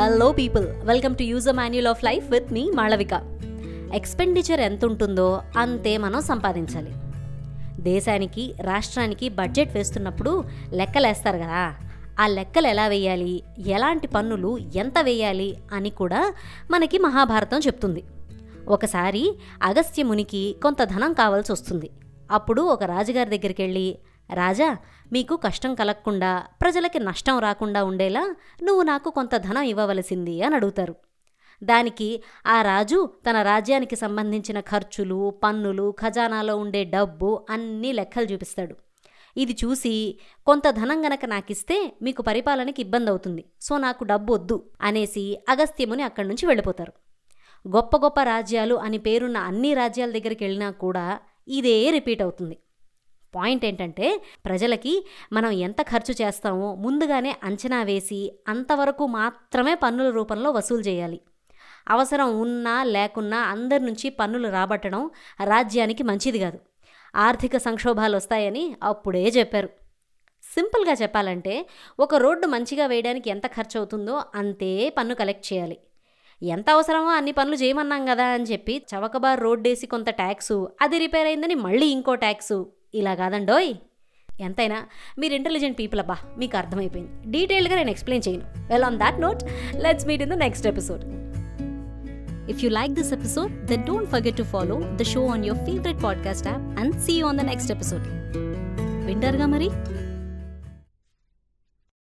Hello people welcome to user manual of life with me Malavika expenditure ఎంత ఉంటుందో అంతే మనం సంపాదించాలి. దేశానికి రాష్ట్రానికి బడ్జెట్ వేస్తున్నప్పుడు లెక్కలేస్తారు కదా. ఆ లెక్కలు ఎలా వేయాలి? ఎలాంటి పన్నులు ఎంత వేయాలి? అని కూడా మనకి మహాభారతం చెప్తుంది. ఒకసారి అగస్త్య మునికి కొంత ధనం కావాల్సి వస్తుంది. అప్పుడు ఒక రాజుగారి దగ్గరికి వెళ్ళి రాజా మీకు కష్టం కలగకుండా ప్రజలకి నష్టం రాకుండా ఉండేలా నువ్వు నాకు కొంత ధనం ఇవ్వవలసింది అని అడుగుతారు. దానికి ఆ రాజు తన రాజ్యానికి సంబంధించిన ఖర్చులు పన్నులు ఖజానాలో ఉండే డబ్బు అన్నీ లెక్కలు చూపిస్తాడు. ఇది చూసి కొంత ధనం గనక నాకిస్తే మీకు పరిపాలనకి ఇబ్బంది అవుతుంది సో నాకు డబ్బు వద్దు అనేసి అగస్త్యముని అక్కడి నుంచి వెళ్ళిపోతారు. గొప్ప గొప్ప రాజ్యాలు అని పేరున్న అన్ని రాజ్యాల దగ్గరికి వెళ్ళినా కూడా ఇదే రిపీట్ అవుతుంది. పాయింట్ ఏంటంటే ప్రజలకి మనం ఎంత ఖర్చు చేస్తామో ముందుగానే అంచనా వేసి అంతవరకు మాత్రమే పన్నుల రూపంలో వసూలు చేయాలి. అవసరం ఉన్నా లేకున్నా అందరి నుంచి పన్నులు రాబట్టడం రాజ్యానికి మంచిది కాదు. ఆర్థిక సంక్షోభాలు వస్తాయని అప్పుడే చెప్పారు. సింపుల్గా చెప్పాలంటే ఒక రోడ్డు మంచిగా వేయడానికి ఎంత ఖర్చు అవుతుందో అంతే పన్ను కలెక్ట్ చేయాలి. ఎంత అవసరమో అన్ని పనులు చేయమన్నాం కదా అని చెప్పి చవకబార్ రోడ్డేసి కొంత ట్యాక్సు అది రిపేర్ అయిందని మళ్ళీ ఇంకో ట్యాక్సు ఇలా కాదండోయ్ ఎంతైనా మీరు ఇంటెలిజెంట్ పీపుల్ అబ్బా మీకు అర్థమైపోయింది డీటెయిల్గా నేను ఎక్స్ప్లెయిన్ చేయను well on that note let's meet in the next episode If you like this episode, then don't forget to follow the show on your favorite podcast app and see you on the next episode. వింటారుగా మరి